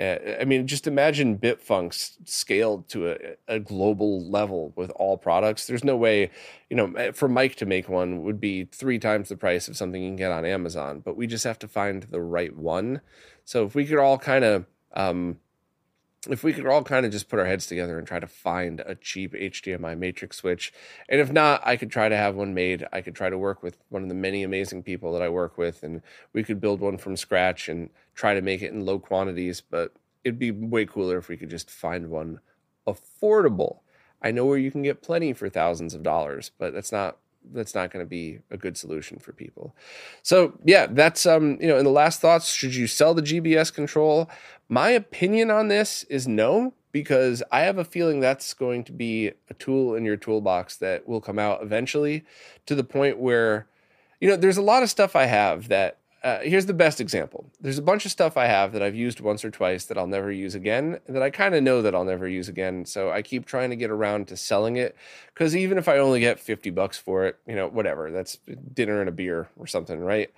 Uh, i mean just imagine Bitfunx scaled to a, a, global level with all products. There's no way you know eh, for mike to make one would be three times the price of something you can get on amazon but we just have to find the right one. So if we could all kind of um, if we could all kind of just put our heads together and try to find a cheap HDMI matrix switch, and if not, I could try to have one made. I could try to work with one of the many amazing people that I work with, and we could build one from scratch and try to make it in low quantities. But it'd be way cooler if we could just find one affordable. I know where you can get plenty for thousands of dollars, but that's not that's not going to be a good solution for people. So yeah, that's um you know in the last thoughts, should you sell the GBS control? My opinion on this is no because I have a feeling that's going to be a tool in your toolbox that will come out eventually to the point where you know there's a lot of stuff I have that uh, here's the best example. There's a bunch of stuff I have that I've used once or twice that I'll never use again, that I kind of know that I'll never use again. So I keep trying to get around to selling it because even if I only get 50 bucks for it, you know, whatever, that's dinner and a beer or something, right?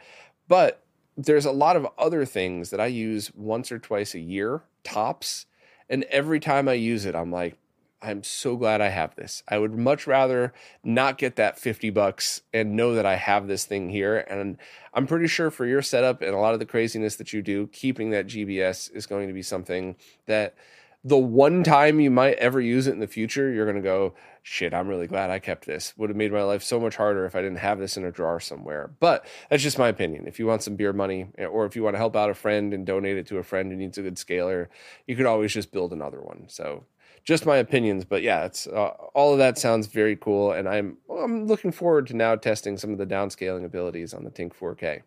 But there's a lot of other things that I use once or twice a year, tops. And every time I use it, I'm like, I'm so glad I have this. I would much rather not get that 50 bucks and know that I have this thing here. And I'm pretty sure for your setup and a lot of the craziness that you do, keeping that GBS is going to be something that the one time you might ever use it in the future, you're going to go, shit, I'm really glad I kept this. Would have made my life so much harder if I didn't have this in a drawer somewhere. But that's just my opinion. If you want some beer money or if you want to help out a friend and donate it to a friend who needs a good scaler, you could always just build another one. So just my opinions, but yeah, it's uh, all of that sounds very cool, and I'm I'm looking forward to now testing some of the downscaling abilities on the Tink 4K.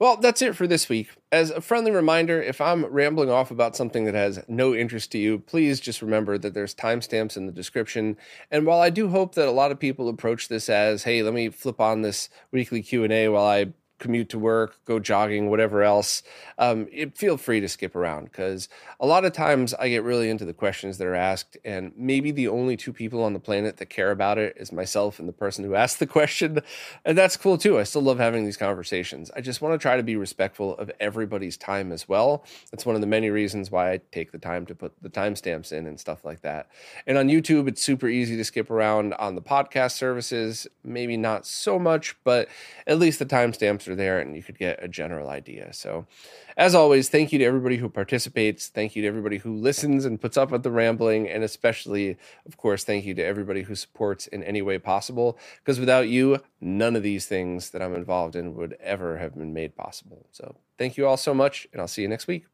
Well, that's it for this week. As a friendly reminder, if I'm rambling off about something that has no interest to you, please just remember that there's timestamps in the description. And while I do hope that a lot of people approach this as, "Hey, let me flip on this weekly Q&A while I commute to work, go jogging, whatever else, um, it, feel free to skip around because a lot of times I get really into the questions that are asked, and maybe the only two people on the planet that care about it is myself and the person who asked the question. And that's cool too. I still love having these conversations. I just want to try to be respectful of everybody's time as well. That's one of the many reasons why I take the time to put the timestamps in and stuff like that. And on YouTube, it's super easy to skip around. On the podcast services, maybe not so much, but at least the timestamps there and you could get a general idea. So, as always, thank you to everybody who participates. Thank you to everybody who listens and puts up with the rambling. And especially, of course, thank you to everybody who supports in any way possible. Because without you, none of these things that I'm involved in would ever have been made possible. So, thank you all so much, and I'll see you next week.